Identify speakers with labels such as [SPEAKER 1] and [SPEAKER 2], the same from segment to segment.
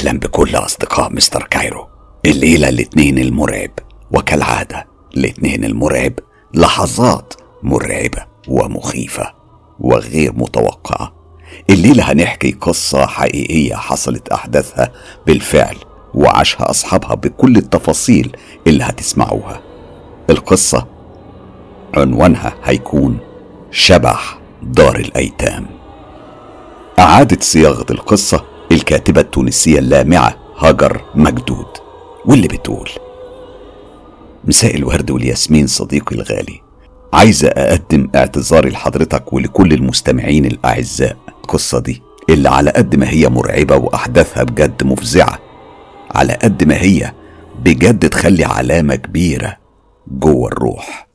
[SPEAKER 1] أهلا بكل أصدقاء مستر كايرو. الليلة الاثنين المرعب وكالعادة الاثنين المرعب لحظات مرعبة ومخيفة وغير متوقعة. الليلة هنحكي قصة حقيقية حصلت أحداثها بالفعل وعاشها أصحابها بكل التفاصيل اللي هتسمعوها. القصة عنوانها هيكون شبح دار الأيتام. أعادت صياغة القصة الكاتبة التونسية اللامعة هاجر مجدود. واللي بتقول؟ مساء الورد والياسمين صديقي الغالي. عايزة أقدم اعتذاري لحضرتك ولكل المستمعين الأعزاء. القصة دي اللي على قد ما هي مرعبة وأحداثها بجد مفزعة. على قد ما هي بجد تخلي علامة كبيرة جوه الروح.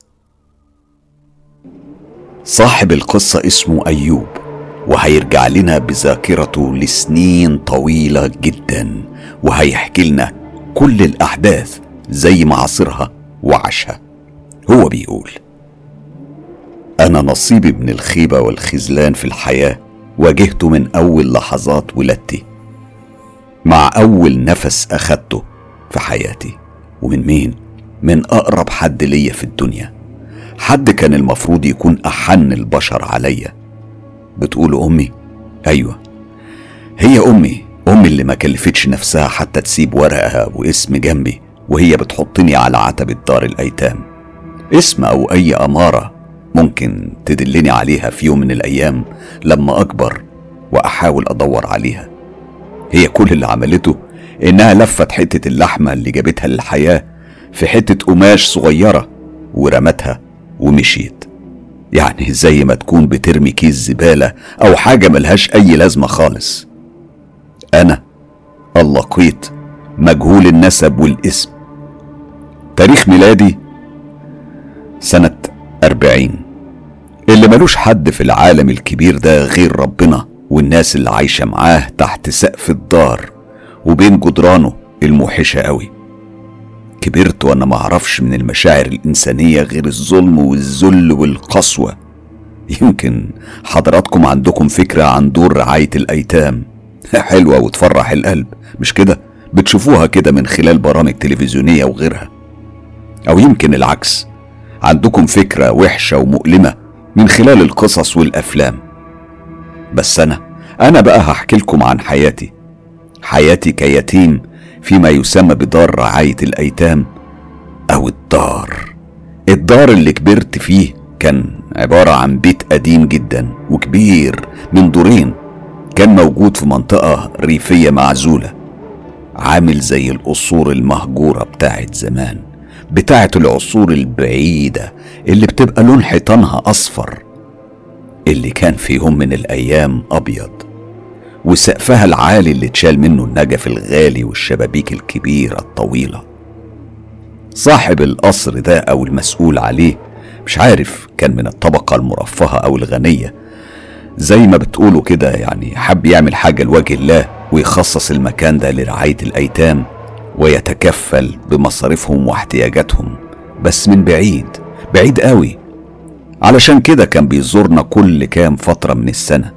[SPEAKER 1] صاحب القصة اسمه أيوب. وهيرجع لنا بذاكرته لسنين طويلة جدا وهيحكي لنا كل الأحداث زي ما عاصرها وعاشها. هو بيقول أنا نصيبي من الخيبة والخذلان في الحياة واجهته من أول لحظات ولادتي. مع أول نفس أخدته في حياتي. ومن مين؟ من أقرب حد ليا في الدنيا. حد كان المفروض يكون أحن البشر عليا. بتقول أمي؟ أيوة. هي أمي أمي اللي ما كلفتش نفسها حتى تسيب ورقة واسم جنبي وهي بتحطني على عتبة دار الأيتام. اسم أو أي أمارة ممكن تدلني عليها في يوم من الأيام لما أكبر وأحاول أدور عليها. هي كل اللي عملته إنها لفت حتة اللحمة اللي جابتها للحياة في حتة قماش صغيرة ورمتها ومشيت. يعني زي ما تكون بترمي كيس زبالة أو حاجة ملهاش أي لازمة خالص. أنا اللقيط مجهول النسب والاسم. تاريخ ميلادي سنة أربعين. اللي ملوش حد في العالم الكبير ده غير ربنا والناس اللي عايشة معاه تحت سقف الدار وبين جدرانه الموحشة قوي. كبرت وأنا معرفش من المشاعر الإنسانية غير الظلم والذل والقسوة. يمكن حضراتكم عندكم فكرة عن دور رعاية الأيتام. حلوة وتفرح القلب مش كده؟ بتشوفوها كده من خلال برامج تلفزيونية وغيرها. أو يمكن العكس عندكم فكرة وحشة ومؤلمة من خلال القصص والأفلام. بس أنا أنا بقى هحكي لكم عن حياتي. حياتي كيتيم فيما يسمى بدار رعاية الأيتام أو الدار. الدار اللي كبرت فيه كان عبارة عن بيت قديم جدا وكبير من دورين. كان موجود في منطقة ريفية معزولة عامل زي القصور المهجورة بتاعت زمان بتاعت العصور البعيدة اللي بتبقى لون حيطانها أصفر اللي كان في يوم من الأيام أبيض. وسقفها العالي اللي اتشال منه النجف الغالي والشبابيك الكبيرة الطويلة. صاحب القصر ده أو المسؤول عليه مش عارف كان من الطبقة المرفهة أو الغنية. زي ما بتقولوا كده يعني حب يعمل حاجة لوجه الله ويخصص المكان ده لرعاية الأيتام ويتكفل بمصاريفهم واحتياجاتهم بس من بعيد بعيد قوي. علشان كده كان بيزورنا كل كام فترة من السنة.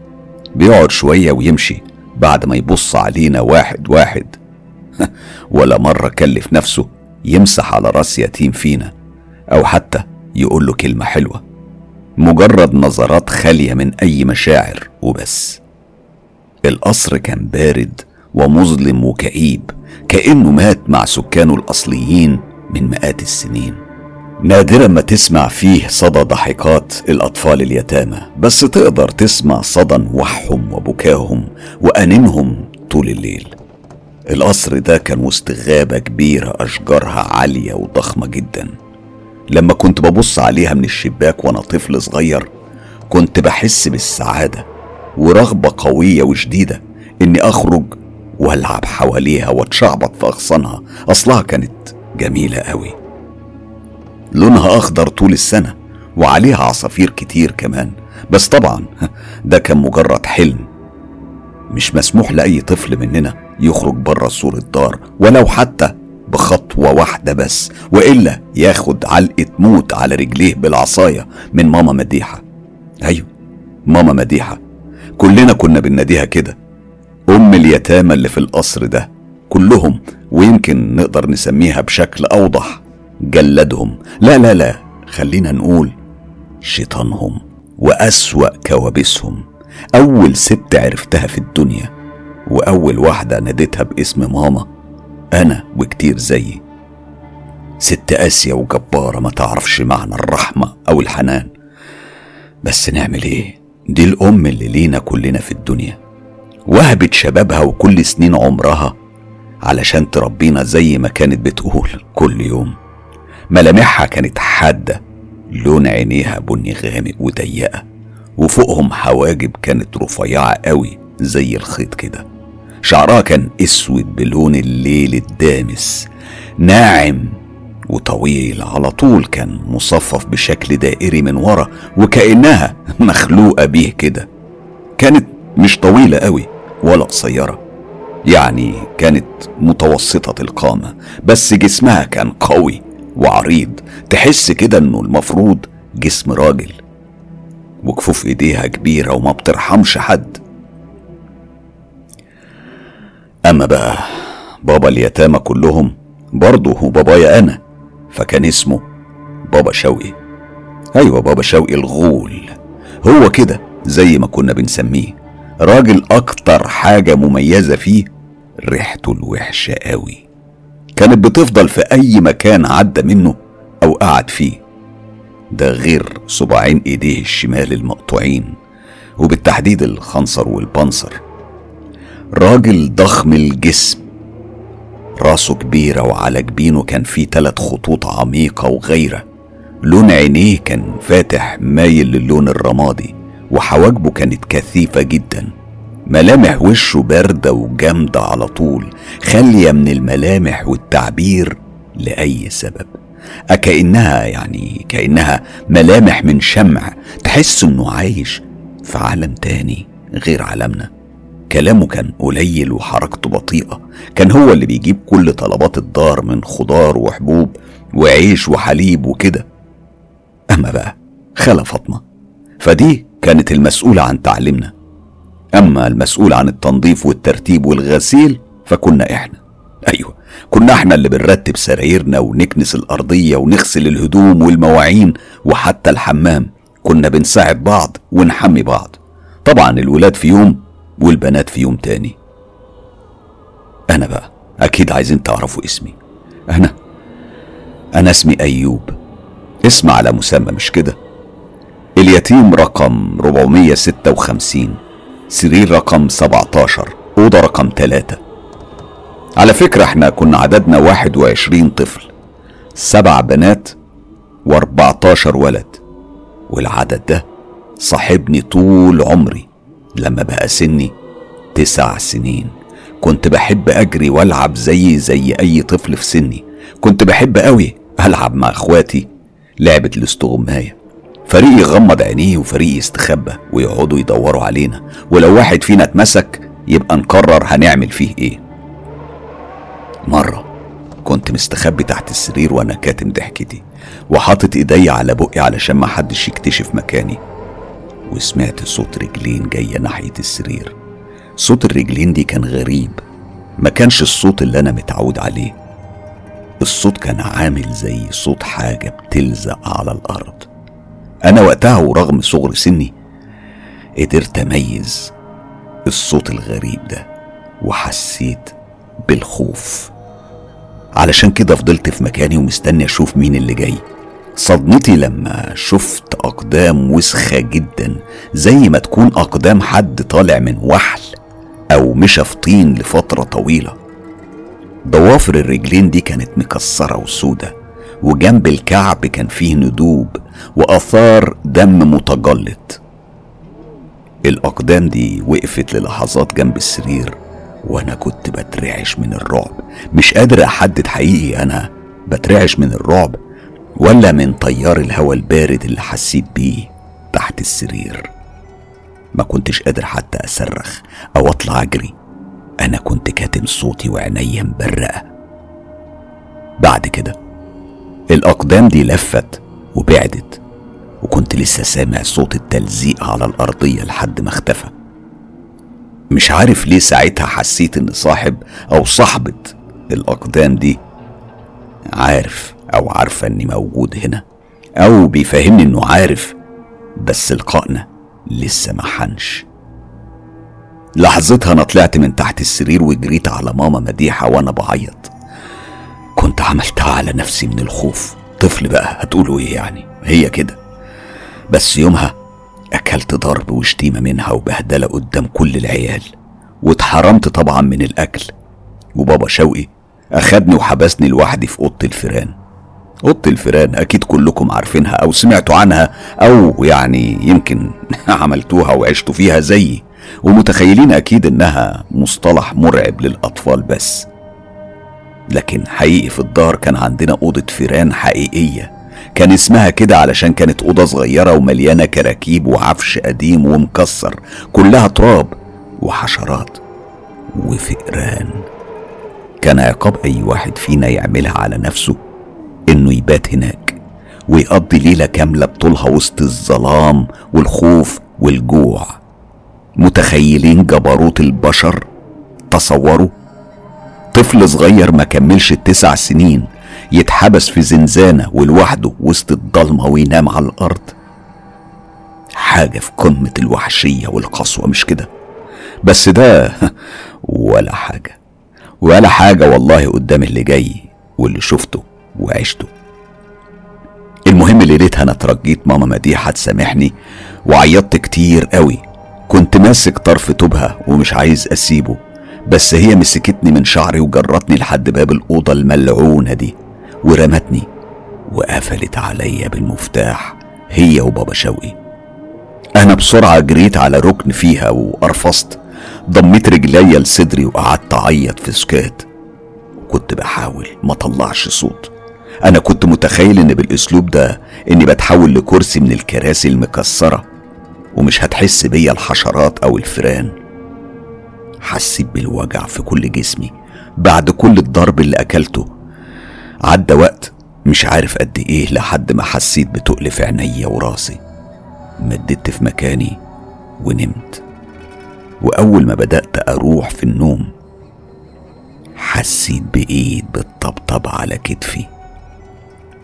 [SPEAKER 1] بيقعد شوية ويمشي بعد ما يبص علينا واحد واحد. ولا مرة كلف نفسه يمسح على رأس يتيم فينا أو حتى يقول له كلمة حلوة. مجرد نظرات خالية من أي مشاعر وبس. القصر كان بارد ومظلم وكئيب كأنه مات مع سكانه الأصليين من مئات السنين. نادرا ما تسمع فيه صدى ضحكات الأطفال اليتامى بس تقدر تسمع صدى نوحهم وبكاهم وأنينهم طول الليل. القصر ده كان وسط غابة كبيرة أشجارها عالية وضخمة جدا. لما كنت ببص عليها من الشباك وأنا طفل صغير كنت بحس بالسعادة ورغبة قوية وشديدة إني أخرج وألعب حواليها وأتشعبط في أغصانها. أصلها كانت جميلة قوي. لونها أخضر طول السنة وعليها عصافير كتير كمان. بس طبعا ده كان مجرد حلم. مش مسموح لأي طفل مننا يخرج بره سور الدار ولو حتى بخطوة واحدة بس وإلا ياخد علقة موت على رجليه بالعصاية من ماما مديحة. أيوة ماما مديحة. كلنا كنا بنناديها كده. أم اليتامى اللي في القصر ده. كلهم ويمكن نقدر نسميها بشكل أوضح. جلدهم. لا لا لا خلينا نقول شيطانهم وأسوأ كوابيسهم. أول ست عرفتها في الدنيا وأول واحدة ناديتها باسم ماما أنا وكتير زيي. ست قاسية وجبارة ما تعرفش معنى الرحمة أو الحنان. بس نعمل إيه؟ دي الأم اللي لينا كلنا في الدنيا. وهبت شبابها وكل سنين عمرها علشان تربينا زي ما كانت بتقول كل يوم. ملامحها كانت حادة. لون عينيها بني غامق وضيقة. وفوقهم حواجب كانت رفيعة قوي زي الخيط كده. شعرها كان أسود بلون الليل الدامس. ناعم وطويل على طول كان مصفف بشكل دائري من ورا وكأنها مخلوقة بيه كده. كانت مش طويلة قوي ولا قصيرة. يعني كانت متوسطة القامة بس جسمها كان قوي. وعريض. تحس كده إنه المفروض جسم راجل. وكفوف إيديها كبيرة وما بترحمش حد. أما بقى بابا اليتامى كلهم برضه هو بابايا أنا. فكان اسمه بابا شوقي. أيوه بابا شوقي الغول. هو كده زي ما كنا بنسميه. راجل أكتر حاجة مميزة فيه ريحته الوحشة قوي. كانت بتفضل في أي مكان عدى منه أو قعد فيه. ده غير صباعين إيديه الشمال المقطوعين وبالتحديد الخنصر والبنصر. راجل ضخم الجسم. راسه كبيرة وعلى جبينه كان فيه تلات خطوط عميقة وغيرة. لون عينيه كان فاتح مايل للون الرمادي وحواجبه كانت كثيفة جدا. ملامح وشه باردة وجامدة على طول خالية من الملامح والتعبير لأي سبب. أكأنها يعني كأنها ملامح من شمع تحس إنه عايش في عالم تاني غير عالمنا. كلامه كان قليل وحركته بطيئة كان هو اللي بيجيب كل طلبات الدار من خضار وحبوب وعيش وحليب وكده. أما بقى خالة فاطمة فدي كانت المسؤولة عن تعليمنا. أما المسؤول عن التنظيف والترتيب والغسيل فكنا إحنا. أيوة كنا إحنا اللي بنرتب سرايرنا ونكنس الأرضية ونغسل الهدوم والمواعين وحتى الحمام. كنا بنساعد بعض ونحمي بعض. طبعا الولاد في يوم والبنات في يوم تاني. أنا بقى أكيد عايزين تعرفوا اسمي. أنا أنا اسمي أيوب. اسم على مسمى مش كده؟ اليتيم رقم 456 سرير رقم 17 أوضة رقم 3 على فكرة إحنا كنا عددنا 21 طفل سبع بنات و14 ولد. والعدد ده صاحبني طول عمري لما بقى سني تسع سنين. كنت بحب أجري وألعب زي زي أي طفل في سني. كنت بحب أوي ألعب مع إخواتي لعبة الاستغماية. فريق يغمض عينيه وفريق يستخبى ويقعدوا يدوروا علينا. ولو واحد فينا اتمسك يبقى نقرر هنعمل فيه إيه. مرة كنت مستخبي تحت السرير وأنا كاتم ضحكتي وحاطط إيدي على بقي علشان ما حدش يكتشف مكاني. وسمعت صوت رجلين جاية ناحية السرير. صوت الرجلين دي كان غريب ما كانش الصوت اللي أنا متعود عليه. الصوت كان عامل زي صوت حاجة بتلزق على الأرض. أنا وقتها ورغم صغر سني قدرت أميز الصوت الغريب ده وحسيت بالخوف. علشان كده فضلت في مكاني ومستني أشوف مين اللي جاي. صدمتي لما شفت أقدام وسخة جدا زي ما تكون أقدام حد طالع من وحل أو مشى في طين لفترة طويلة. ضوافر الرجلين دي كانت مكسرة وسودة. وجنب الكعب كان فيه ندوب وآثار دم متجلط. الأقدام دي وقفت للحظات جنب السرير وأنا كنت بترعش من الرعب. مش قادر أحدد حقيقي أنا بترعش من الرعب ولا من طيار الهواء البارد اللي حسيت بيه تحت السرير. ما كنتش قادر حتى أصرخ أو أطلع أجري. أنا كنت كاتم صوتي وعينيا مبرقة. بعد كده الأقدام دي لفت وبعدت وكنت لسه سامع صوت التلزيق على الأرضية لحد ما اختفى. مش عارف ليه ساعتها حسيت إن صاحب أو صاحبة الأقدام دي عارف أو عارفة إني موجود هنا أو بيفهمني إنه عارف بس لقائنا لسه ما حنش. لحظتها أنا طلعت من تحت السرير وجريت على ماما مديحة وأنا بعيط. كنت عملتها على نفسي من الخوف. طفل بقى هتقولوا إيه يعني؟ هي كده. بس يومها أكلت ضرب وشتيمة منها وبهدلة قدام كل العيال. واتحرمت طبعا من الأكل. وبابا شوقي أخدني وحبسني لوحدي في أوضة الفيران. أوضة الفيران أكيد كلكم عارفينها أو سمعتوا عنها أو يعني يمكن عملتوها وعشتوا فيها زيي. ومتخيلين أكيد إنها مصطلح مرعب للأطفال بس. لكن حقيقي في الدار كان عندنا أوضة فيران حقيقية. كان اسمها كده علشان كانت أوضة صغيرة ومليانة كراكيب وعفش قديم ومكسر كلها تراب وحشرات وفئران. كان عقاب أي واحد فينا يعملها على نفسه إنه يبات هناك ويقضي ليلة كاملة بطولها وسط الظلام والخوف والجوع. متخيلين جبروت البشر تصوروا طفل صغير ما كملش التسع سنين يتحبس في زنزانة ولوحده وسط الضلمة وينام على الأرض. حاجة في قمة الوحشية والقسوة مش كده؟ بس ده ولا حاجة ولا حاجة والله قدام اللي جاي واللي شفته وعشته. المهم ليلتها أنا اترجيت ماما مديحة تسامحني وعيطت كتير قوي. كنت ماسك طرف توبها ومش عايز أسيبه. بس هي مسكتني من شعري وجرتني لحد باب الأوضة الملعونة دي ورمتني وقفلت عليا بالمفتاح هي وبابا شوقي. أنا بسرعة جريت على ركن فيها وقرفصت ضميت رجليا لصدري وقعدت أعيط في سكات. كنت بحاول ما طلعش صوت. أنا كنت متخيل إن بالأسلوب ده إني بتحول لكرسي من الكراسي المكسرة ومش هتحس بيا الحشرات أو الفيران حسيت بالوجع في كل جسمي. بعد كل الضرب اللي أكلته عدى وقت مش عارف قد إيه لحد ما حسيت بتقل في عينيا وراسي. مددت في مكاني ونمت. وأول ما بدأت أروح في النوم حسيت بإيد بتطبطب على كتفي.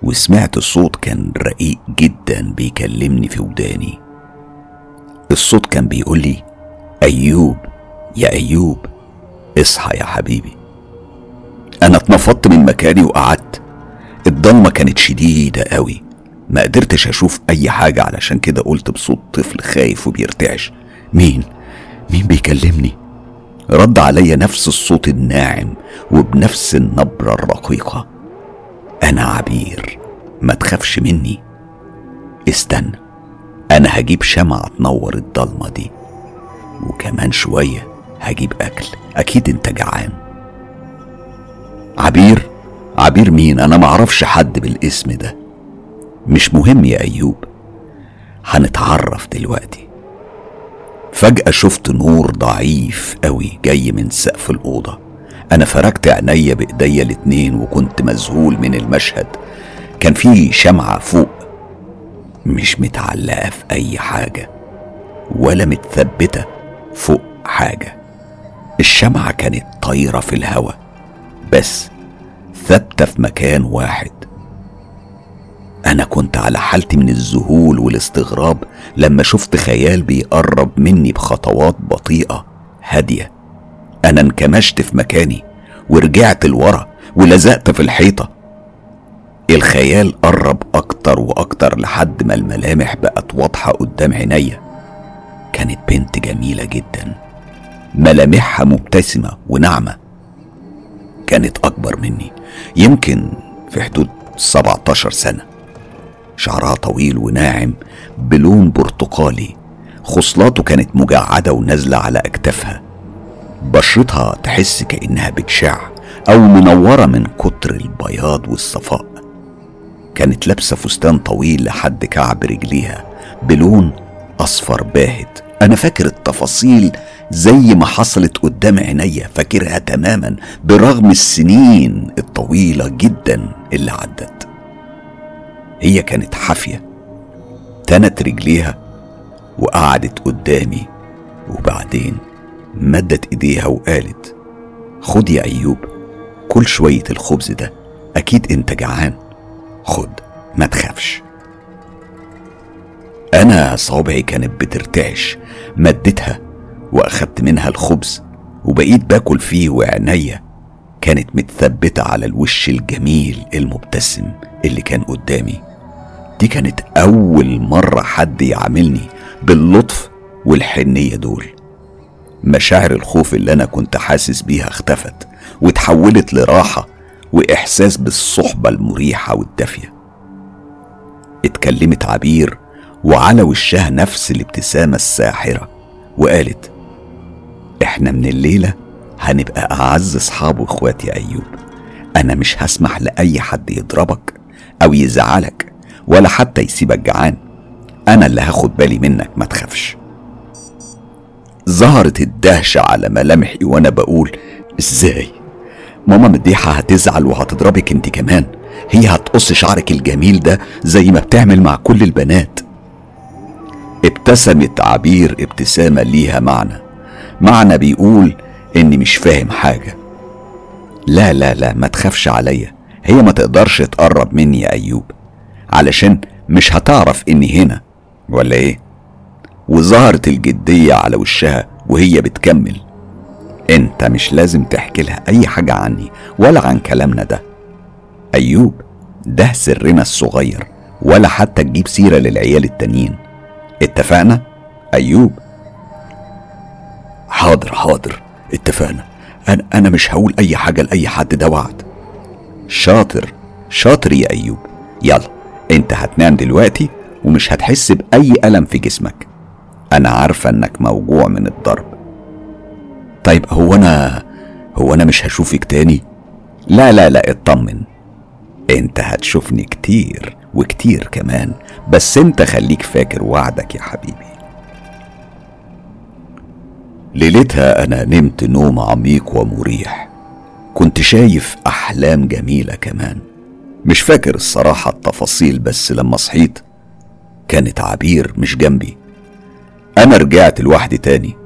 [SPEAKER 1] وسمعت صوت كان رقيق جدا بيكلمني في وداني. الصوت كان بيقول لي أيوب. يا أيوب اصحى يا حبيبي. أنا اتنفضت من مكاني وقعدت. الضلمة كانت شديدة قوي. ما قدرتش أشوف أي حاجة علشان كده قلت بصوت طفل خايف وبيرتعش. مين؟ مين بيكلمني؟ رد عليا نفس الصوت الناعم وبنفس النبرة الرقيقة. أنا عبير ما تخافش مني. استنى أنا هجيب شمعة تنور الضلمة دي. وكمان شوية. هجيب أكل. أكيد أنت جعان. عبير؟ عبير مين؟ أنا معرفش حد بالاسم ده. مش مهم يا أيوب. هنتعرف دلوقتي. فجأة شفت نور ضعيف قوي جاي من سقف الأوضة. أنا فركت عينيا بإيديا الاتنين وكنت مذهول من المشهد. كان في شمعة فوق. مش متعلقة في أي حاجة. ولا متثبتة فوق حاجة. الشمعة كانت طايرة في الهواء بس ثابتة في مكان واحد. أنا كنت على حالتي من الذهول والاستغراب لما شفت خيال بيقرب مني بخطوات بطيئة هادية. أنا انكمشت في مكاني ورجعت لورا ولزقت في الحيطة. الخيال قرب أكتر وأكتر لحد ما الملامح بقت واضحة قدام عينيا. كانت بنت جميلة جدا. ملامحها مبتسمة وناعمة. كانت أكبر مني يمكن في حدود 17 سنة. شعرها طويل وناعم بلون برتقالي. خصلاته كانت مجعدة ونازلة على أكتافها. بشرتها تحس كأنها بتشع أو منورة من كتر البياض والصفاء. كانت لابسة فستان طويل لحد كعب رجليها بلون أصفر باهت. أنا فاكر التفاصيل زي ما حصلت قدام عينيا فاكرها تماما برغم السنين الطويلة جدا اللي عدت. هي كانت حافية تنت رجليها وقعدت قدامي وبعدين مدت إيديها وقالت خد يا أيوب كل شوية الخبز ده أكيد أنت جعان خد ما تخافش. أنا صوابعي كانت بترتعش. مدتها وأخدت منها الخبز وبقيت باكل فيه وعينيا. كانت متثبتة على الوش الجميل المبتسم اللي كان قدامي. دي كانت أول مرة حد يعاملني باللطف والحنية دول. مشاعر الخوف اللي أنا كنت حاسس بيها اختفت وتحولت لراحة وإحساس بالصحبة المريحة والدافية. اتكلمت عبير وعلى وشها نفس الابتسامة الساحرة وقالت إحنا من الليلة هنبقى أعز أصحاب وإخوات يا أيوب. أنا مش هسمح لأي حد يضربك أو يزعلك ولا حتى يسيبك جعان. أنا اللي هاخد بالي منك ما تخافش. ظهرت الدهشة على ملامحي وأنا بقول إزاي؟ ماما مديحة هتزعل وهتضربك أنت كمان. هي هتقص شعرك الجميل ده زي ما بتعمل مع كل البنات. ابتسمت عبير ابتسامة ليها معنى. معنى بيقول إني مش فاهم حاجة. لا لا لا ما تخافش عليا. هي ما تقدرش تقرب مني يا أيوب. علشان مش هتعرف إني هنا. ولا إيه؟ وظهرت الجدية على وشها وهي بتكمل. أنت مش لازم تحكي لها أي حاجة عني ولا عن كلامنا ده. أيوب ده سرنا الصغير. ولا حتى تجيب سيرة للعيال التانيين. اتفقنا؟ أيوب. حاضر حاضر. اتفقنا. أنا أنا مش هقول أي حاجة لأي حد ده وعد. شاطر شاطر يا أيوب. يلا أنت هتنام دلوقتي ومش هتحس بأي ألم في جسمك. أنا عارفة إنك موجوع من الضرب. طيب هو أنا هو أنا مش هشوفك تاني؟ لا لا لا اطمن. انت هتشوفني كتير وكتير كمان بس انت خليك فاكر وعدك يا حبيبي. ليلتها أنا نمت نوم عميق ومريح. كنت شايف أحلام جميلة كمان. مش فاكر الصراحة التفاصيل بس لما صحيت كانت عبير مش جنبي. أنا رجعت لوحدي تاني.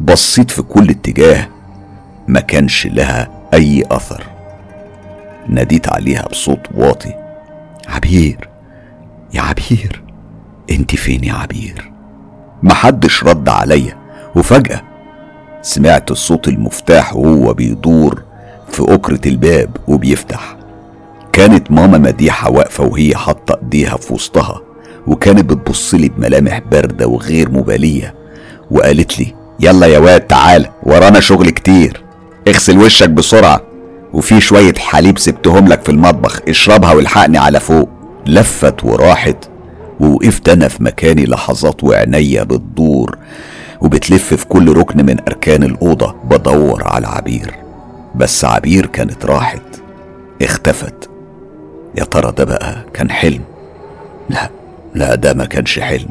[SPEAKER 1] بصيت في كل اتجاه ما كانش لها أي أثر. ناديت عليها بصوت واطي. عبير يا عبير انت فين يا عبير؟ محدش رد عليا وفجأة سمعت صوت المفتاح وهو بيدور في أكرة الباب وبيفتح. كانت ماما مديحة واقفة وهي حاطة إيديها في وسطها وكانت بتبصلي بملامح باردة وغير مبالية وقالت لي يلا يا واد تعالى ورانا شغل كتير. اغسل وشك بسرعة. وفي شوية حليب سبتهم لك في المطبخ اشربها والحقني على فوق. لفت وراحت ووقفت أنا في مكاني لحظات وعينيا بتدور وبتلف في كل ركن من أركان الأوضة. بدور على عبير بس عبير كانت راحت اختفت. يا ترى ده بقى كان حلم؟ لا لا ده ما كانش حلم.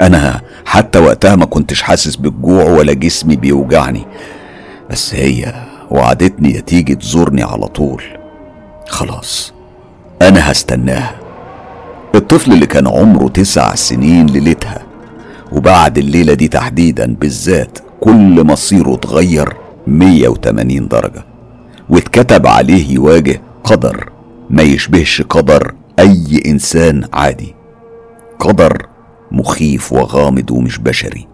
[SPEAKER 1] أنا حتى وقتها ما كنتش حاسس بالجوع ولا جسمي بيوجعني بس هي وعدتني يا تيجي تزورني على طول. خلاص أنا هستناها. الطفل اللي كان عمره تسع سنين ليلتها وبعد الليلة دي تحديدا بالذات كل مصيره اتغير 180 درجة واتكتب عليه يواجه قدر ما يشبهش قدر أي إنسان عادي. قدر مخيف وغامض ومش بشري.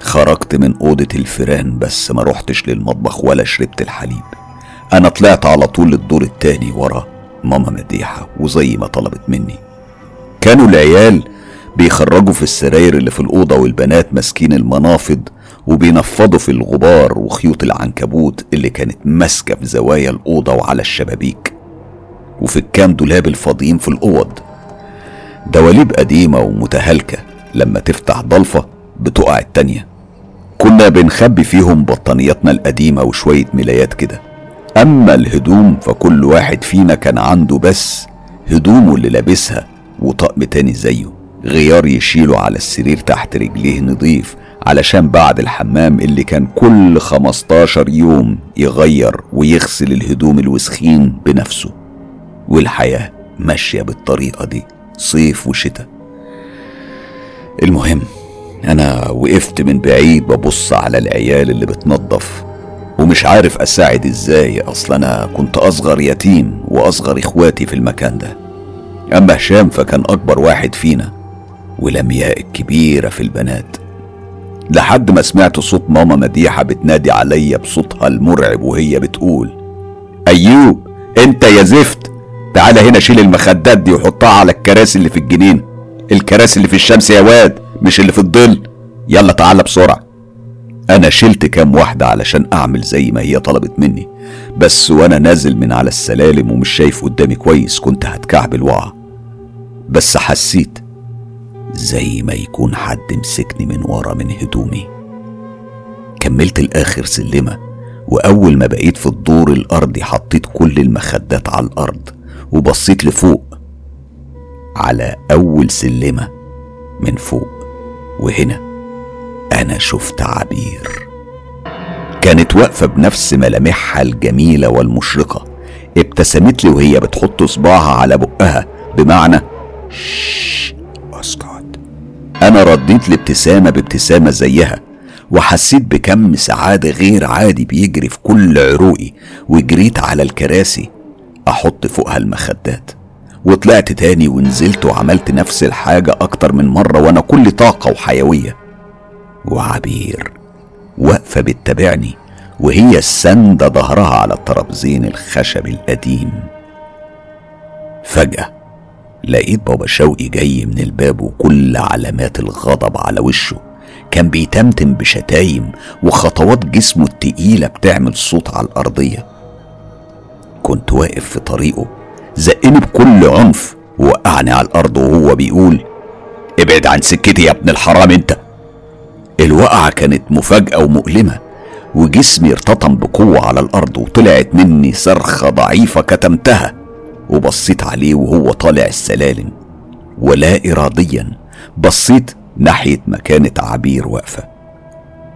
[SPEAKER 1] خرجت من أوضة الفيران بس ما روحتش للمطبخ ولا شربت الحليب. أنا طلعت على طول للدور التاني ورا ماما مديحة وزي ما طلبت مني. كانوا العيال بيخرجوا في السراير اللي في الأوضة والبنات ماسكين المنافض وبينفضوا في الغبار وخيوط العنكبوت اللي كانت ماسكة في زوايا الأوضة وعلى الشبابيك. وفي الكام دولاب الفاضيين في الأوض. دواليب قديمة ومتهالكة لما تفتح ضلفة بتقع التانية. كنا بنخبي فيهم بطانياتنا القديمة وشوية ملايات كده. أما الهدوم فكل واحد فينا كان عنده بس هدومه اللي لابسها وطقم تاني زيه. غيار يشيله على السرير تحت رجليه نضيف علشان بعد الحمام اللي كان كل 15 يوم يغير ويغسل الهدوم الوسخين بنفسه. والحياة ماشية بالطريقة دي صيف وشتاء. المهم أنا وقفت من بعيد ببص على العيال اللي بتنظف ومش عارف أساعد إزاي. أصل أنا كنت أصغر يتيم وأصغر إخواتي في المكان ده. أما هشام فكان أكبر واحد فينا ولمياء الكبيرة في البنات. لحد ما سمعت صوت ماما مديحة بتنادي عليا بصوتها المرعب وهي بتقول أيوب أنت يا زفت. تعالى هنا شيل المخدات دي وحطها على الكراسي اللي في الجنين الكراسي اللي في الشمس يا واد. مش اللي في الظل. يلا تعالى بسرعة. أنا شلت كام واحدة علشان أعمل زي ما هي طلبت مني. بس وأنا نازل من على السلالم ومش شايف قدامي كويس كنت هتكعبل وقع بس حسيت زي ما يكون حد مسكني من ورا من هدومي. كملت الآخر سلمة وأول ما بقيت في الدور الأرضي حطيت كل المخدات على الأرض وبصيت لفوق. على أول سلمة من فوق. وهنا أنا شفت عبير. كانت واقفة بنفس ملامحها الجميلة والمشرقة ابتسمت لي وهي بتحط صباعها على بقها بمعنى شش أسكت. أنا رديت الابتسامة بابتسامة زيها وحسيت بكم سعادة غير عادي بيجري في كل عروقي وجريت على الكراسي أحط فوقها المخدات. وطلعت تاني ونزلت وعملت نفس الحاجة أكتر من مرة وأنا كل طاقة وحيوية. وعبير واقفة بتتابعني وهي السندة ظهرها على الترابزين الخشبي القديم. فجأة لقيت بابا شوقي جاي من الباب وكل علامات الغضب على وشه. كان بيتمتم بشتايم وخطوات جسمه التقيلة بتعمل صوت على الأرضية. كنت واقف في طريقه زقني بكل عنف. ووقعني على الأرض وهو بيقول ابعد عن سكتي يا ابن الحرام أنت. الوقعة كانت مفاجأة ومؤلمة وجسمي ارتطم بقوة على الأرض وطلعت مني صرخة ضعيفة كتمتها وبصيت عليه وهو طالع السلالم. ولا إراديا بصيت ناحية ما كانت عبير واقفة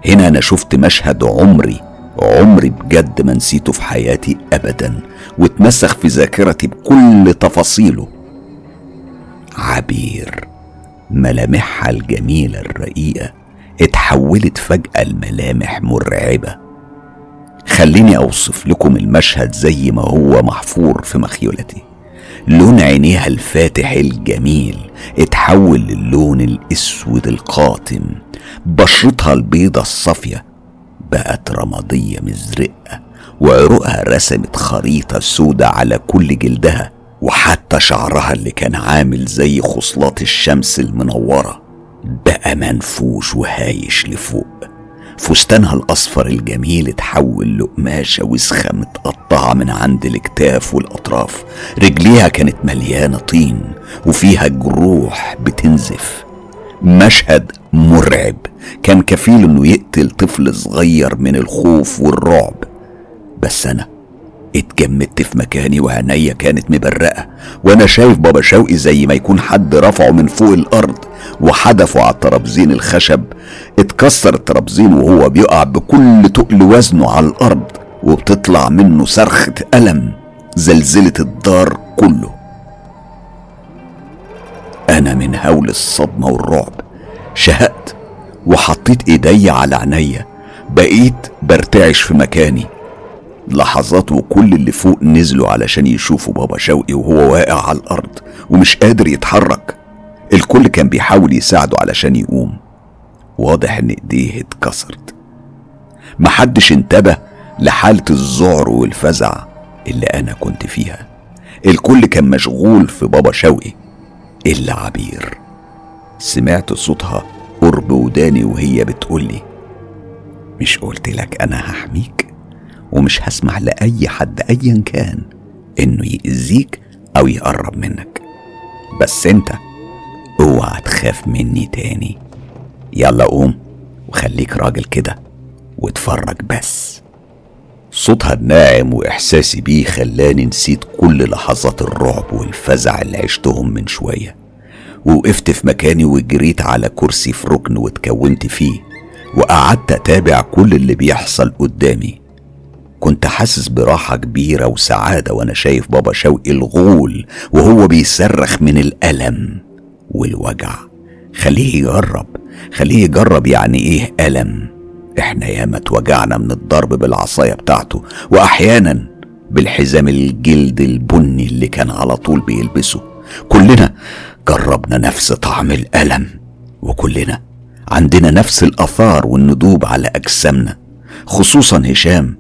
[SPEAKER 1] هنا أنا شفت مشهد عمري عمري بجد ما نسيته في حياتي أبدا واتمسخ في ذاكرتي بكل تفاصيله. عبير ملامحها الجميلة الرقيقة اتحولت فجأة لملامح مرعبة. خليني أوصف لكم المشهد زي ما هو محفور في مخيلتي لون عينيها الفاتح الجميل اتحول للون الأسود القاتم. بشرتها البيضة الصافية بقت رمادية مزرقة وعروقها رسمت خريطة سودة على كل جلدها وحتى شعرها اللي كان عامل زي خصلات الشمس المنورة. بقى منفوش وهايش لفوق. فستانها الأصفر الجميل اتحول لقماشة وسخة متقطعة من عند الأكتاف والأطراف. رجليها كانت مليانة طين وفيها جروح بتنزف. مشهد مرعب. كان كفيل إنه يقتل طفل صغير من الخوف والرعب. بس أنا اتجمدت في مكاني وعينيا كانت مبرقة وأنا شايف بابا شوقي زي ما يكون حد رفعه من فوق الأرض وحدفه على الترابزين الخشب. اتكسر الترابزين وهو بيقع بكل تقل وزنه على الأرض وبتطلع منه صرخة ألم زلزلة الدار كله. أنا من هول الصدمة والرعب. شهقت وحطيت إيدي على عينيا. بقيت برتعش في مكاني. لحظات وكل اللي فوق نزلوا علشان يشوفوا بابا شوقي وهو واقع على الأرض ومش قادر يتحرك. الكل كان بيحاول يساعده علشان يقوم. واضح إن إيديه اتكسرت. محدش انتبه لحالة الذعر والفزع اللي أنا كنت فيها. الكل كان مشغول في بابا شوقي. الا عبير سمعت صوتها قرب وداني وهي بتقولي مش قلت لك أنا هحميك؟ ومش هسمح لأي حد ايا كان إنه يأذيك أو يقرب منك. بس أنت أوعى تخاف مني تاني. يلا قوم وخليك راجل كده واتفرج بس. صوتها الناعم وإحساسي بيه خلاني نسيت كل لحظات الرعب والفزع اللي عشتهم من شوية. ووقفت في مكاني وجريت على كرسي في ركن واتكونت فيه وقعدت أتابع كل اللي بيحصل قدامي. كنت حاسس براحة كبيرة وسعادة وأنا شايف بابا شوقي الغول وهو بيصرخ من الألم والوجع. خليه يجرب خليه يجرب يعني إيه ألم. إحنا ياما اتوجعنا من الضرب بالعصاية بتاعته وأحيانا بالحزام الجلد البني اللي كان على طول بيلبسه. كلنا جربنا نفس طعم الألم وكلنا عندنا نفس الآثار والندوب على أجسامنا خصوصا هشام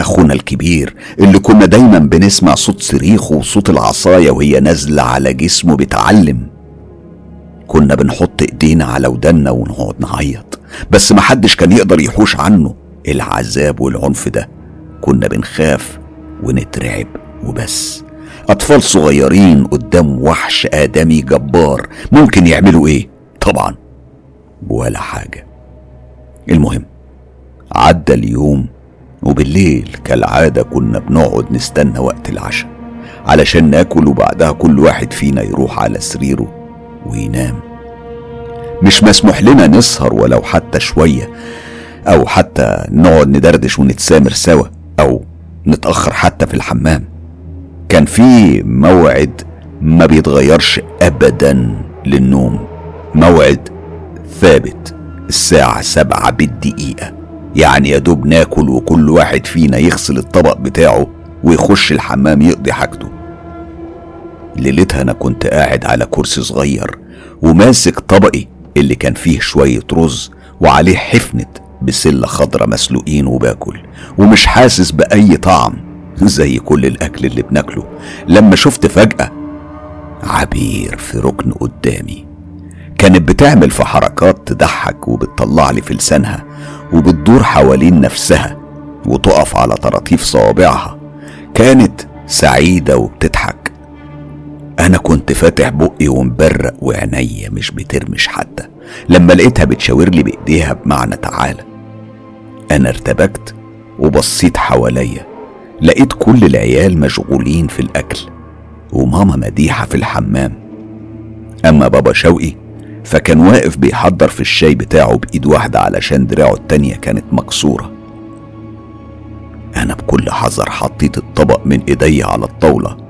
[SPEAKER 1] أخونا الكبير اللي كنا دايما بنسمع صوت صريخه وصوت العصاية وهي نازلة على جسمه بتعلم. كنا بنحط ايدينا على ودنا ونقعد نعيط. بس محدش كان يقدر يحوش عنه. العذاب والعنف ده كنا بنخاف ونترعب وبس. أطفال صغيرين قدام وحش آدمي جبار. ممكن يعملوا إيه؟ طبعا ولا حاجة. المهم عدى اليوم وبالليل كالعادة كنا بنقعد نستنى وقت العشاء علشان ناكل وبعدها كل واحد فينا يروح على سريره وينام. مش مسموح لنا نسهر ولو حتى شوية أو حتى نقعد ندردش ونتسامر سوا أو نتأخر حتى في الحمام. كان في موعد ما بيتغيرش أبدا للنوم. موعد ثابت الساعة سبعة بالدقيقة. يعني يا دوب ناكل وكل واحد فينا يغسل الطبق بتاعه ويخش الحمام يقضي حاجته. ليلتها أنا كنت قاعد على كرسي صغير وماسك طبقي اللي كان فيه شوية رز وعليه حفنة بسلة خضرة مسلوقين وباكل ومش حاسس بأي طعم زي كل الأكل اللي بناكله. لما شفت فجأة عبير في ركن قدامي كانت بتعمل في حركات تضحك وبتطلع لي في لسانها وبتدور حوالين نفسها وتقف على طراطيف صوابعها. كانت سعيدة وبتضحك. أنا كنت فاتح بقي ومبرق وعينيا مش بترمش حتى. لما لقيتها بتشاور لي بإيديها بمعنى تعالى. أنا ارتبكت وبصيت حواليا. لقيت كل العيال مشغولين في الأكل وماما مديحة في الحمام. أما بابا شوقي فكان واقف بيحضر في الشاي بتاعه بإيد واحدة علشان دراعه التانية كانت مكسورة. أنا بكل حذر حطيت الطبق من إيديا على الطاولة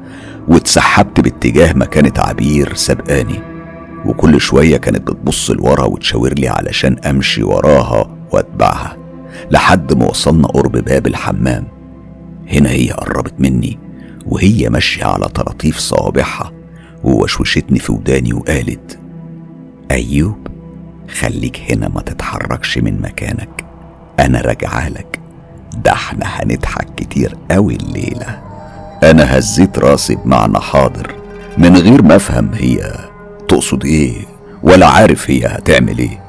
[SPEAKER 1] واتسحبت باتجاه ما كانت عبير سبقاني وكل شوية كانت بتبص لورا وتشاور لي علشان أمشي وراها وأتبعها لحد ما وصلنا قرب باب الحمام. هنا هي قربت مني وهي ماشية على طراطيف صوابعها ووشوشتني في وداني وقالت أيوب خليك هنا ما تتحركش من مكانك. أنا راجعالك ده إحنا هنضحك كتير قوي الليلة. أنا هزيت راسي بمعنى حاضر من غير ما أفهم هي تقصد إيه ولا عارف هي هتعمل إيه.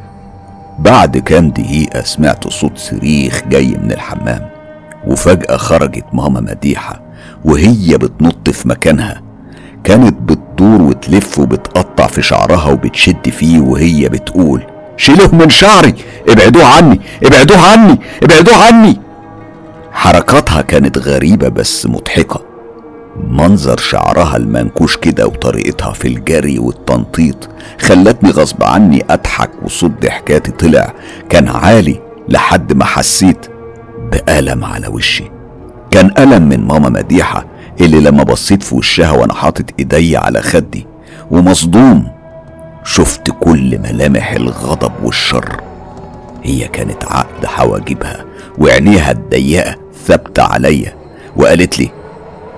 [SPEAKER 1] بعد كام دقيقة سمعت صوت صريخ جاي من الحمام وفجأة خرجت ماما مديحة وهي بتنط في مكانها. كانت بتدور وتلف وبتقطع في شعرها وبتشد فيه وهي بتقول شيلوه من شعري ابعدوه عني ابعدوه عني ابعدوه عني. حركاتها كانت غريبة بس مضحكة. منظر شعرها المنكوش كده وطريقتها في الجري والتنطيط خلتني غصب عني أضحك وصوت ضحكاتي طلع كان عالي لحد ما حسيت بألم على وشي. كان ألم من ماما مديحة اللي لما بصيت في وشها وأنا حاطط إيدي على خدي ومصدوم شفت كل ملامح الغضب والشر. هي كانت عقد حواجبها وعينيها الضيقة ثابتة عليا وقالت لي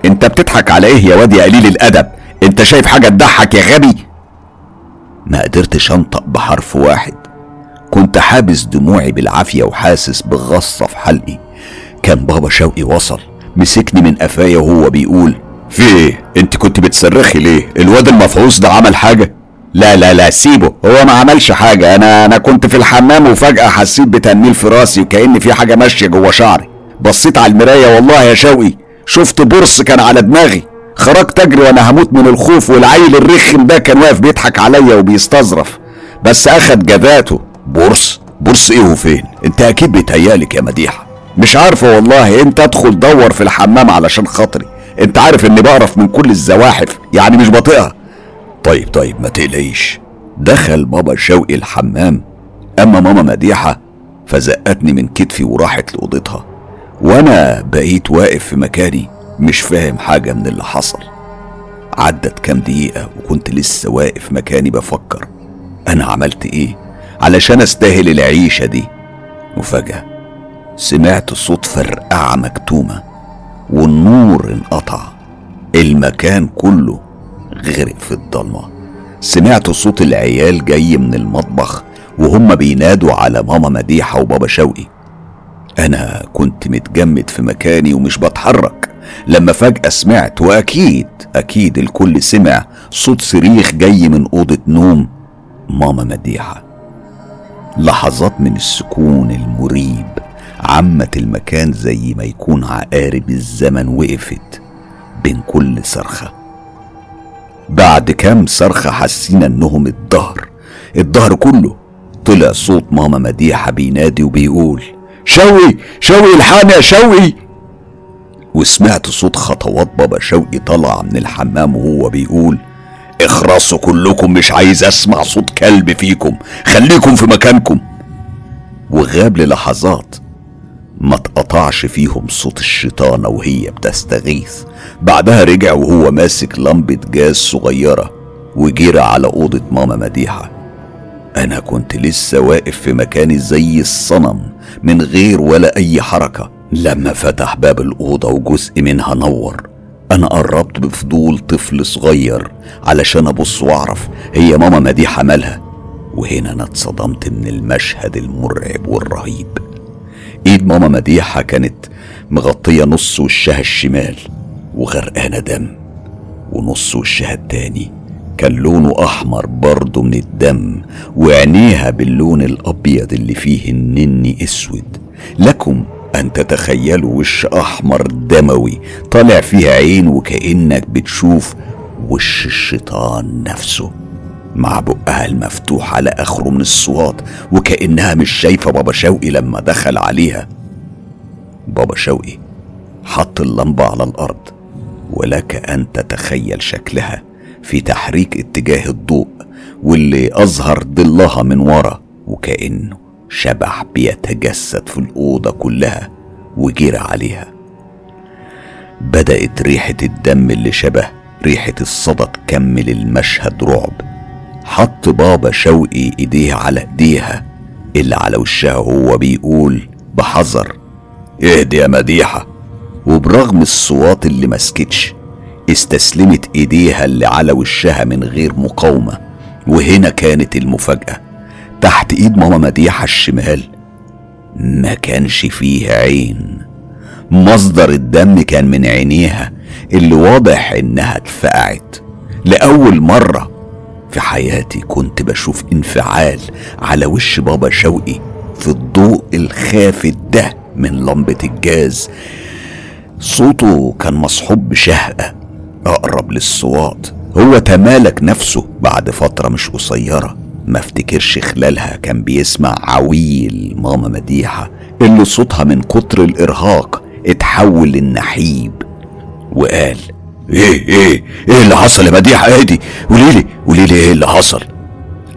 [SPEAKER 1] انت بتضحك على إيه يا واد يا قليل الادب. انت شايف حاجة تضحك يا غبي؟ ما قدرتش انطق بحرف واحد. كنت حابس دموعي بالعافية وحاسس بغصة في حلقي. كان بابا شوقي وصل مسكني من قفايا وهو بيقول في إيه؟ انت كنت بتصرخي ليه؟ الواد المفعوص ده عمل حاجة؟ لا لا لا سيبه هو ما عملش حاجة. أنا أنا كنت في الحمام وفجأة حسيت بتنميل في راسي وكأن في حاجة ماشية جوه شعري. بصيت على المراية والله يا شوقي شفت برص كان على دماغي. خرجت أجري وأنا هموت من الخوف والعيل الرخم ده كان واقف بيضحك عليا وبيستظرف. بس أخد جذاته. برص برص إيه وفين؟ أنت أكيد بيتهيألك يا مديحه مش عارفه والله. أنت أدخل دور في الحمام علشان خاطري. أنت عارف إني بقرف من كل الزواحف. يعني مش بطيئها طيب طيب ما تقلقيش. دخل بابا شوقي الحمام. أما ماما مديحة فزقتني من كتفي وراحت لأوضتها. وأنا بقيت واقف في مكاني مش فاهم حاجة من اللي حصل. عدت كام دقيقة وكنت لسه واقف مكاني بفكر أنا عملت إيه علشان أستاهل العيشة دي. وفجأة سمعت صوت فرقعة مكتومة والنور انقطع. المكان كله غرق في الضلمة. سمعت صوت العيال جاي من المطبخ وهم بينادوا على ماما مديحة وبابا شوقي. أنا كنت متجمد في مكاني ومش بتحرك. لما فجأة سمعت وأكيد أكيد الكل سمع صوت صريخ جاي من أوضة نوم ماما مديحة. لحظات من السكون المريب عمت المكان زي ما يكون عقارب الزمن وقفت بين كل صرخة. بعد كام صرخة حسينا إنهم الظهر الظهر كله طلع صوت ماما مديحة بينادي وبيقول شوقي شوقي الحقني يا شوقي. وسمعت صوت خطوات بابا شوقي طلع من الحمام وهو بيقول اخرسوا كلكم مش عايز أسمع صوت كلب فيكم خليكم في مكانكم. وغاب للحظات. ما اتقطعش فيهم صوت الشيطانة وهي بتستغيث. بعدها رجع وهو ماسك لمبة جاز صغيرة وجرى على أوضة ماما مديحة. أنا كنت لسه واقف في مكاني زي الصنم من غير ولا أي حركة. لما فتح باب الأوضة وجزء منها نور أنا قربت بفضول طفل صغير علشان أبص وأعرف هي ماما مديحة مالها وهنا أنا اتصدمت من المشهد المرعب والرهيب. إيد ماما مديحة كانت مغطية نص وشها الشمال وغرقانة دم ونص وشها التاني. كان لونه أحمر برضه من الدم وعينيها باللون الأبيض اللي فيه النني أسود. لكم أن تتخيلوا وش أحمر دموي طالع فيه عين وكأنك بتشوف وش الشيطان نفسه. مع بقها المفتوح على آخره من الصوات وكأنها مش شايفة بابا شوقي لما دخل عليها. بابا شوقي حط اللمبة على الأرض ولك أن تتخيل شكلها. في تحريك اتجاه الضوء واللي أظهر ظلها من ورا وكأنه شبح بيتجسد في الأوضة كلها وجرى عليها. بدأت ريحة الدم اللي شبه ريحة الصدى تكمل المشهد رعب. حط بابا شوقي إيديه على إيديها اللي على وشها هو بيقول بحذر اهدي يا مديحة. وبرغم الصوات اللي مسكتش استسلمت إيديها اللي على وشها من غير مقاومة وهنا كانت المفاجأة. تحت إيد ماما مديحة الشمال. ما كانش فيه عين. مصدر الدم كان من عينيها اللي واضح إنها اتفقعت لأول مرة في حياتي كنت بشوف انفعال على وش بابا شوقي في الضوء الخافت ده من لمبة الجاز. صوته كان مصحوب بشهقة. أقرب للصوات هو تمالك نفسه بعد فترة مش قصيرة. ما افتكرش خلالها كان بيسمع عويل ماما مديحة اللي صوتها من كتر الإرهاق اتحول للنحيب. وقال إيه إيه إيه اللي حصل يا مديحة؟ إهدي قوليلي قوليلي إيه اللي حصل.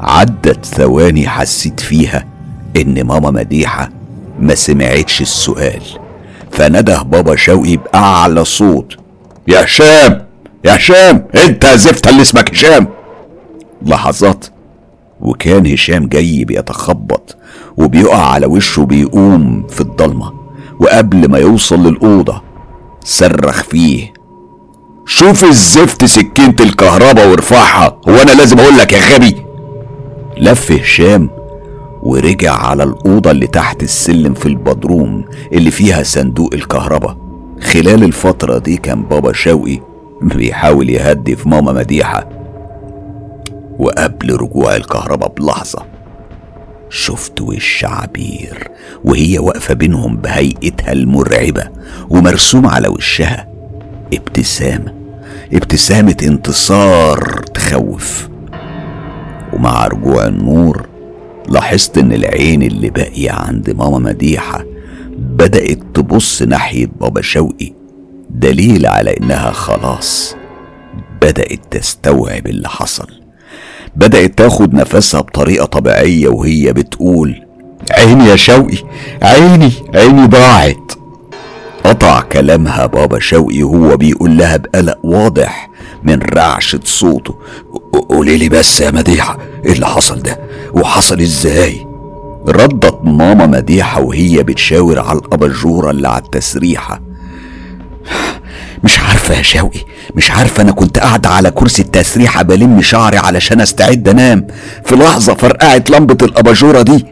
[SPEAKER 1] عدت ثواني حسيت فيها إن ماما مديحة ما سمعتش السؤال. فنده بابا شوقي بأعلى صوت يا هشام! يا هشام انت زفت اللي اسمك هشام. لحظات وكان هشام جاي بيتخبط وبيقع على وشه بيقوم في الضلمة وقبل ما يوصل للأوضة صرخ فيه. شوف الزفت سكينة الكهرباء وارفعها هو أنا لازم أقول لك يا غبي. لف هشام ورجع على الأوضة اللي تحت السلم في البدروم اللي فيها صندوق الكهرباء. خلال الفترة دي كان بابا شوقي بيحاول يهدي في ماما مديحة وقبل رجوع الكهرباء بلحظة شفت وش عبير وهي واقفة بينهم بهيئتها المرعبة ومرسوم على وشها. ابتسامة ابتسامة انتصار تخوف. ومع رجوع النور لاحظت إن العين اللي باقية عند ماما مديحة بدأت تبص ناحية بابا شوقي. دليل على إنها خلاص بدأت تستوعب اللي حصل. بدأت تاخد نفسها بطريقة طبيعية وهي بتقول عيني يا شوقي عيني عيني ضاعت. قطع كلامها بابا شوقي وهو بيقول لها بقلق واضح من رعشة صوته. قولي لي بس يا مديحة إيه اللي حصل ده؟ وحصل إزاي؟ ردت ماما مديحة وهي بتشاور على الأباجورة اللي على التسريحة. مش عارفة يا شوقي مش عارفة أنا كنت قاعدة على كرسي التسريحة بلم شعري علشان أستعد أنام في لحظة فرقعت لمبة الأباجورة دي.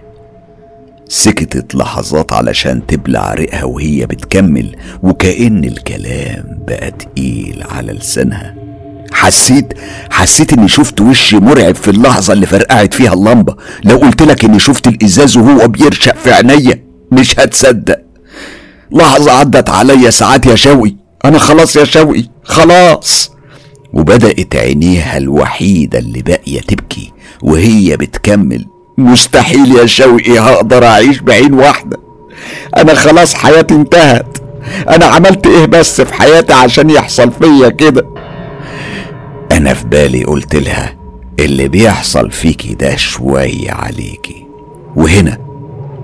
[SPEAKER 1] سكتت لحظات علشان تبلع ريقها وهي بتكمل وكأن الكلام بقى تقيل على لسانها. حسيت حسيت إني شفت وش مرعب في اللحظة اللي فرقعت فيها اللمبة. لو قلت لك إني شفت الإزاز وهو بيرشق في عينيا مش هتصدق. لحظة عدت عليا ساعات يا شوقي. أنا خلاص يا شوقي خلاص. وبدأت عينيها الوحيدة اللي باقية تبكي وهي بتكمل. مستحيل يا شوقي هقدر أعيش بعين واحدة. أنا خلاص حياتي انتهت. أنا عملت إيه بس في حياتي عشان يحصل فيا كده؟ أنا في بالي قلت لها اللي بيحصل فيكي ده شوية عليكي. وهنا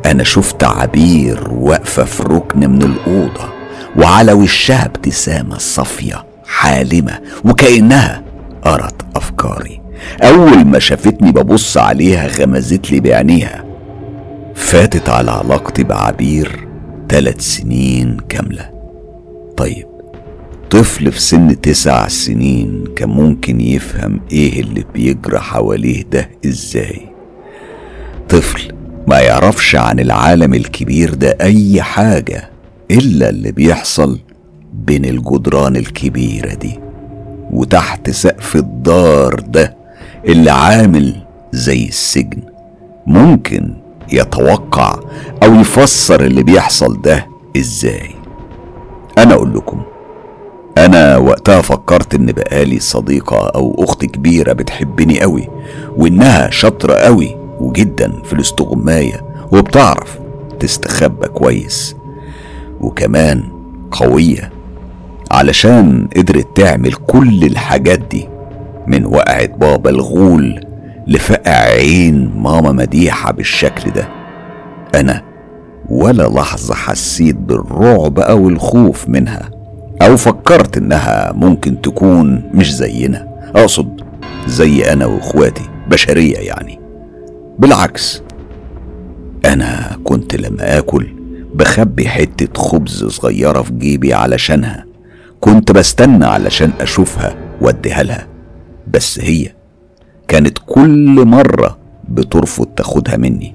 [SPEAKER 1] أنا شفت عبير واقفة في ركن من الأوضة وعلى وشها ابتسامة صافية حالمة وكأنها قرت أفكاري. أول ما شافتني ببص عليها غمزت لي بعينيها. فاتت على علاقتي بعبير ثلاث سنين كاملة. طيب طفل في سن تسع سنين كان ممكن يفهم إيه اللي بيجرى حواليه ده إزاي؟ طفل ما يعرفش عن العالم الكبير ده أي حاجة إلا اللي بيحصل بين الجدران الكبيرة دي وتحت سقف الدار ده اللي عامل زي السجن. ممكن يتوقع أو يفسر اللي بيحصل ده إزاي. أنا أقول لكم أنا وقتها فكرت إن بقالي صديقة أو أخت كبيرة بتحبني قوي وإنها شاطرة قوي وجدا في الاستغماية وبتعرف تستخبى كويس. وكمان قوية علشان قدرت تعمل كل الحاجات دي من وقعة بابا الغول لفقع عين ماما مديحة بالشكل ده. أنا ولا لحظة حسيت بالرعب أو الخوف منها أو فكرت إنها ممكن تكون مش زينا. أقصد زي أنا وإخواتي بشرية يعني. بالعكس أنا كنت لما آكل بخبي حتة خبز صغيرة في جيبي علشانها. كنت بستنى علشان أشوفها وأديها لها. بس هي كانت كل مرة بترفض تاخدها مني.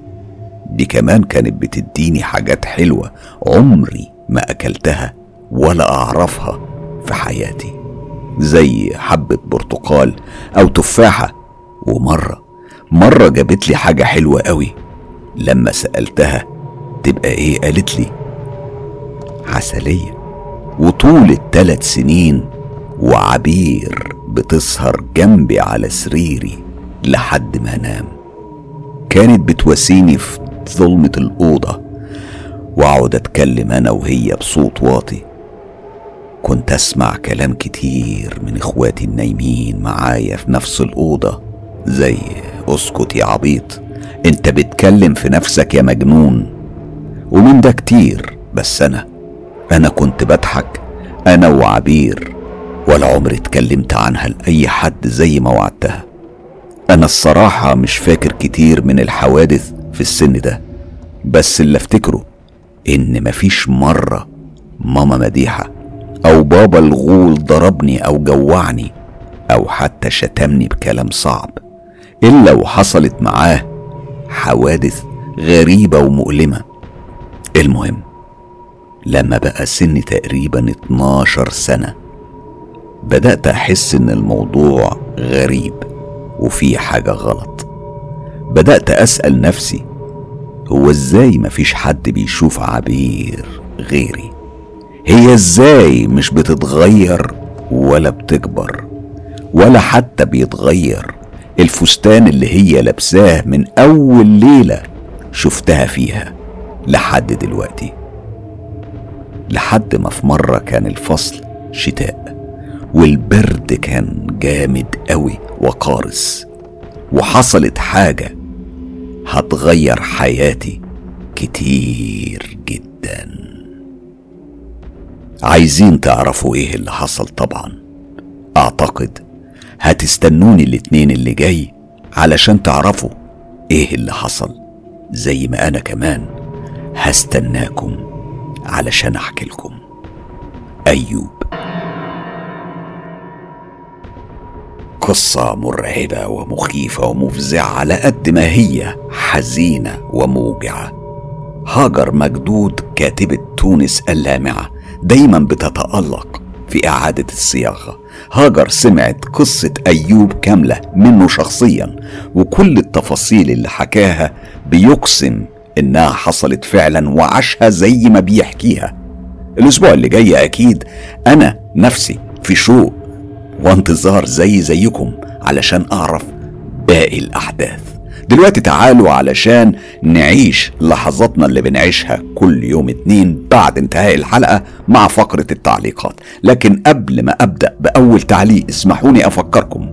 [SPEAKER 1] دي كمان كانت بتديني حاجات حلوة عمري ما أكلتها ولا أعرفها في حياتي. زي حبة برتقال أو تفاحة ومرة مرة جابت لي حاجة حلوة قوي. لما سألتها تبقى إيه قالت لي؟ عسلية. وطول التلات سنين وعبير بتسهر جنبي على سريري لحد ما انام كانت بتواسيني في ظلمة الأوضة وأقعد أتكلم أنا وهي بصوت واطي. كنت أسمع كلام كتير من إخواتي النايمين معايا في نفس الأوضة زي اسكت يا عبيط. انت بتكلم في نفسك يا مجنون. ومن ده كتير بس أنا أنا كنت بضحك. أنا وعبير ولا عمري اتكلمت عنها لأي حد زي ما وعدتها. أنا الصراحة مش فاكر كتير من الحوادث في السن ده. بس اللي افتكره إن مفيش مرة ماما مديحة أو بابا الغول ضربني أو جوعني أو حتى شتمني بكلام صعب. إلا وحصلت معاه حوادث غريبة ومؤلمة. المهم لما بقى سني تقريبا 12 سنة بدأت أحس إن الموضوع غريب وفي حاجة غلط. بدأت أسأل نفسي هو إزاي مفيش حد بيشوف عبير غيري؟ هي إزاي مش بتتغير ولا بتكبر ولا حتى بيتغير؟ الفستان اللي هي لابساه من أول ليلة شفتها فيها لحد دلوقتي. لحد ما في مرة كان الفصل شتاء والبرد كان جامد قوي وقارس وحصلت حاجة هتغير حياتي كتير جدا. عايزين تعرفوا إيه اللي حصل طبعا؟ أعتقد هتستنوني الاتنين اللي جاي علشان تعرفوا إيه اللي حصل. زي ما أنا كمان هستناكم علشان أحكي لكم. أيوب. قصة مرعبة ومخيفة ومفزعة على قد ما هي حزينة وموجعة. هاجر مجدود كاتبة تونس اللامعة دايما بتتألق في إعادة الصياغة. هاجر سمعت قصة أيوب كاملة منه شخصيا وكل التفاصيل اللي حكاها بيقسم إنها حصلت فعلا وعاشها زي ما بيحكيها. الأسبوع اللي جاي أكيد أنا نفسي في شوق وانتظار زي زيكم علشان أعرف باقي الأحداث. دلوقتي تعالوا علشان نعيش لحظاتنا اللي بنعيشها كل يوم اتنين بعد انتهاء الحلقة مع فقرة التعليقات. لكن قبل ما أبدأ بأول تعليق اسمحوني أفكركم.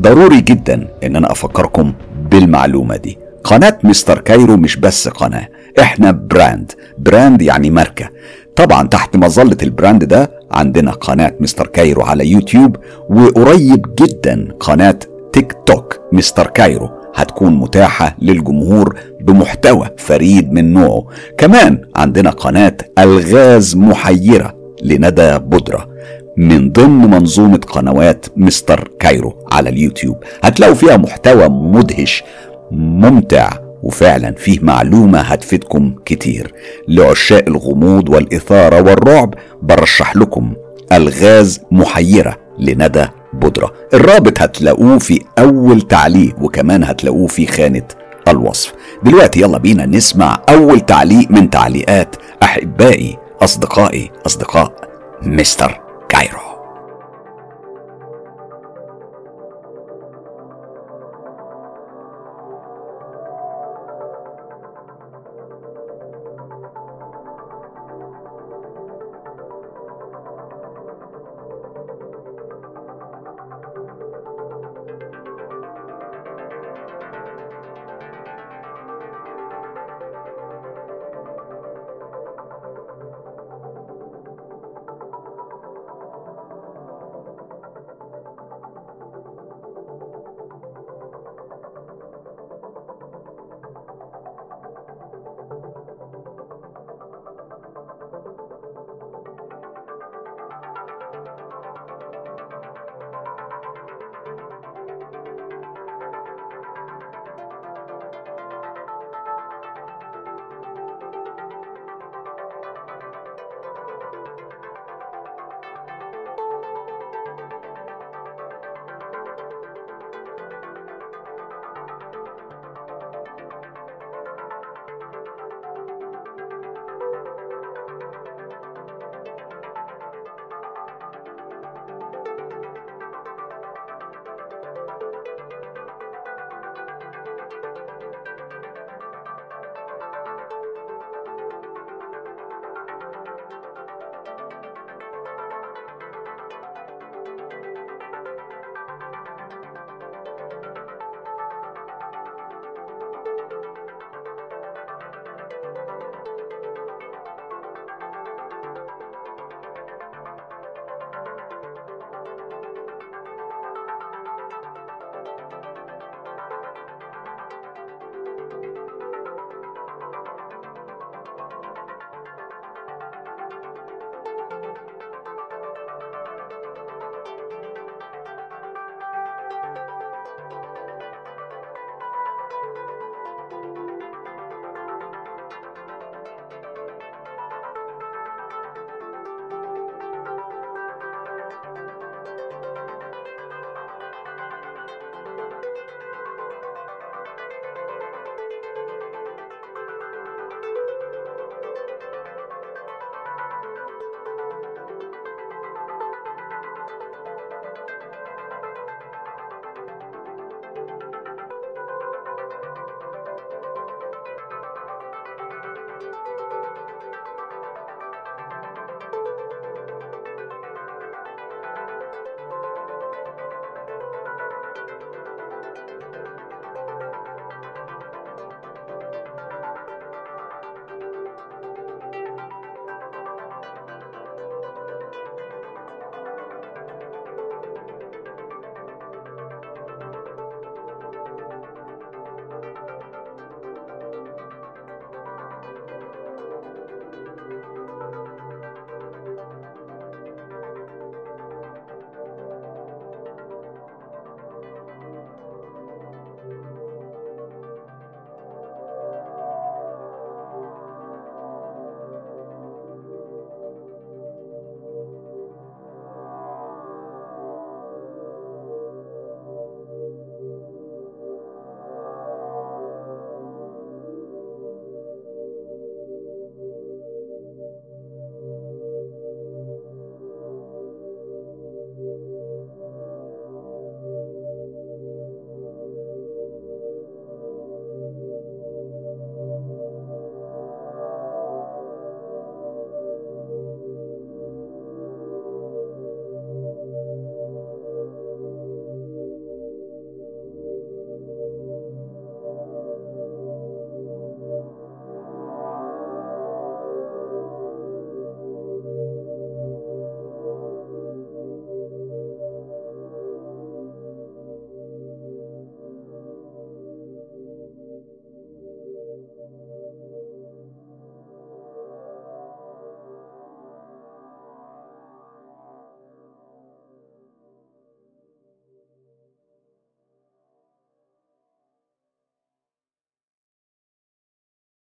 [SPEAKER 1] ضروري جدا إن أنا أفكركم بالمعلومة دي. قناة مستر كايرو مش بس قناة إحنا brand. brand يعني ماركة. طبعا تحت مظلة ال brand ده عندنا قناة مستر كايرو على يوتيوب وقريب جدا قناة تيك توك مستر كايرو. هتكون متاحة للجمهور بمحتوى فريد من نوعه. كمان عندنا قناة ألغاز محيرة لندى بودرة من ضمن منظومة قنوات مستر كايرو على اليوتيوب. هتلاقوا فيها محتوى مدهش ممتع وفعلا فيه معلومة هتفيدكم كتير. لعشاق الغموض والإثارة والرعب برشح لكم ألغاز محيرة لندى بودرة. الرابط هتلاقوه في أول تعليق وكمان هتلاقوه في خانة الوصف. دلوقتي يلا بينا نسمع أول تعليق من تعليقات أحبائي أصدقائي أصدقاء مستر كايرو.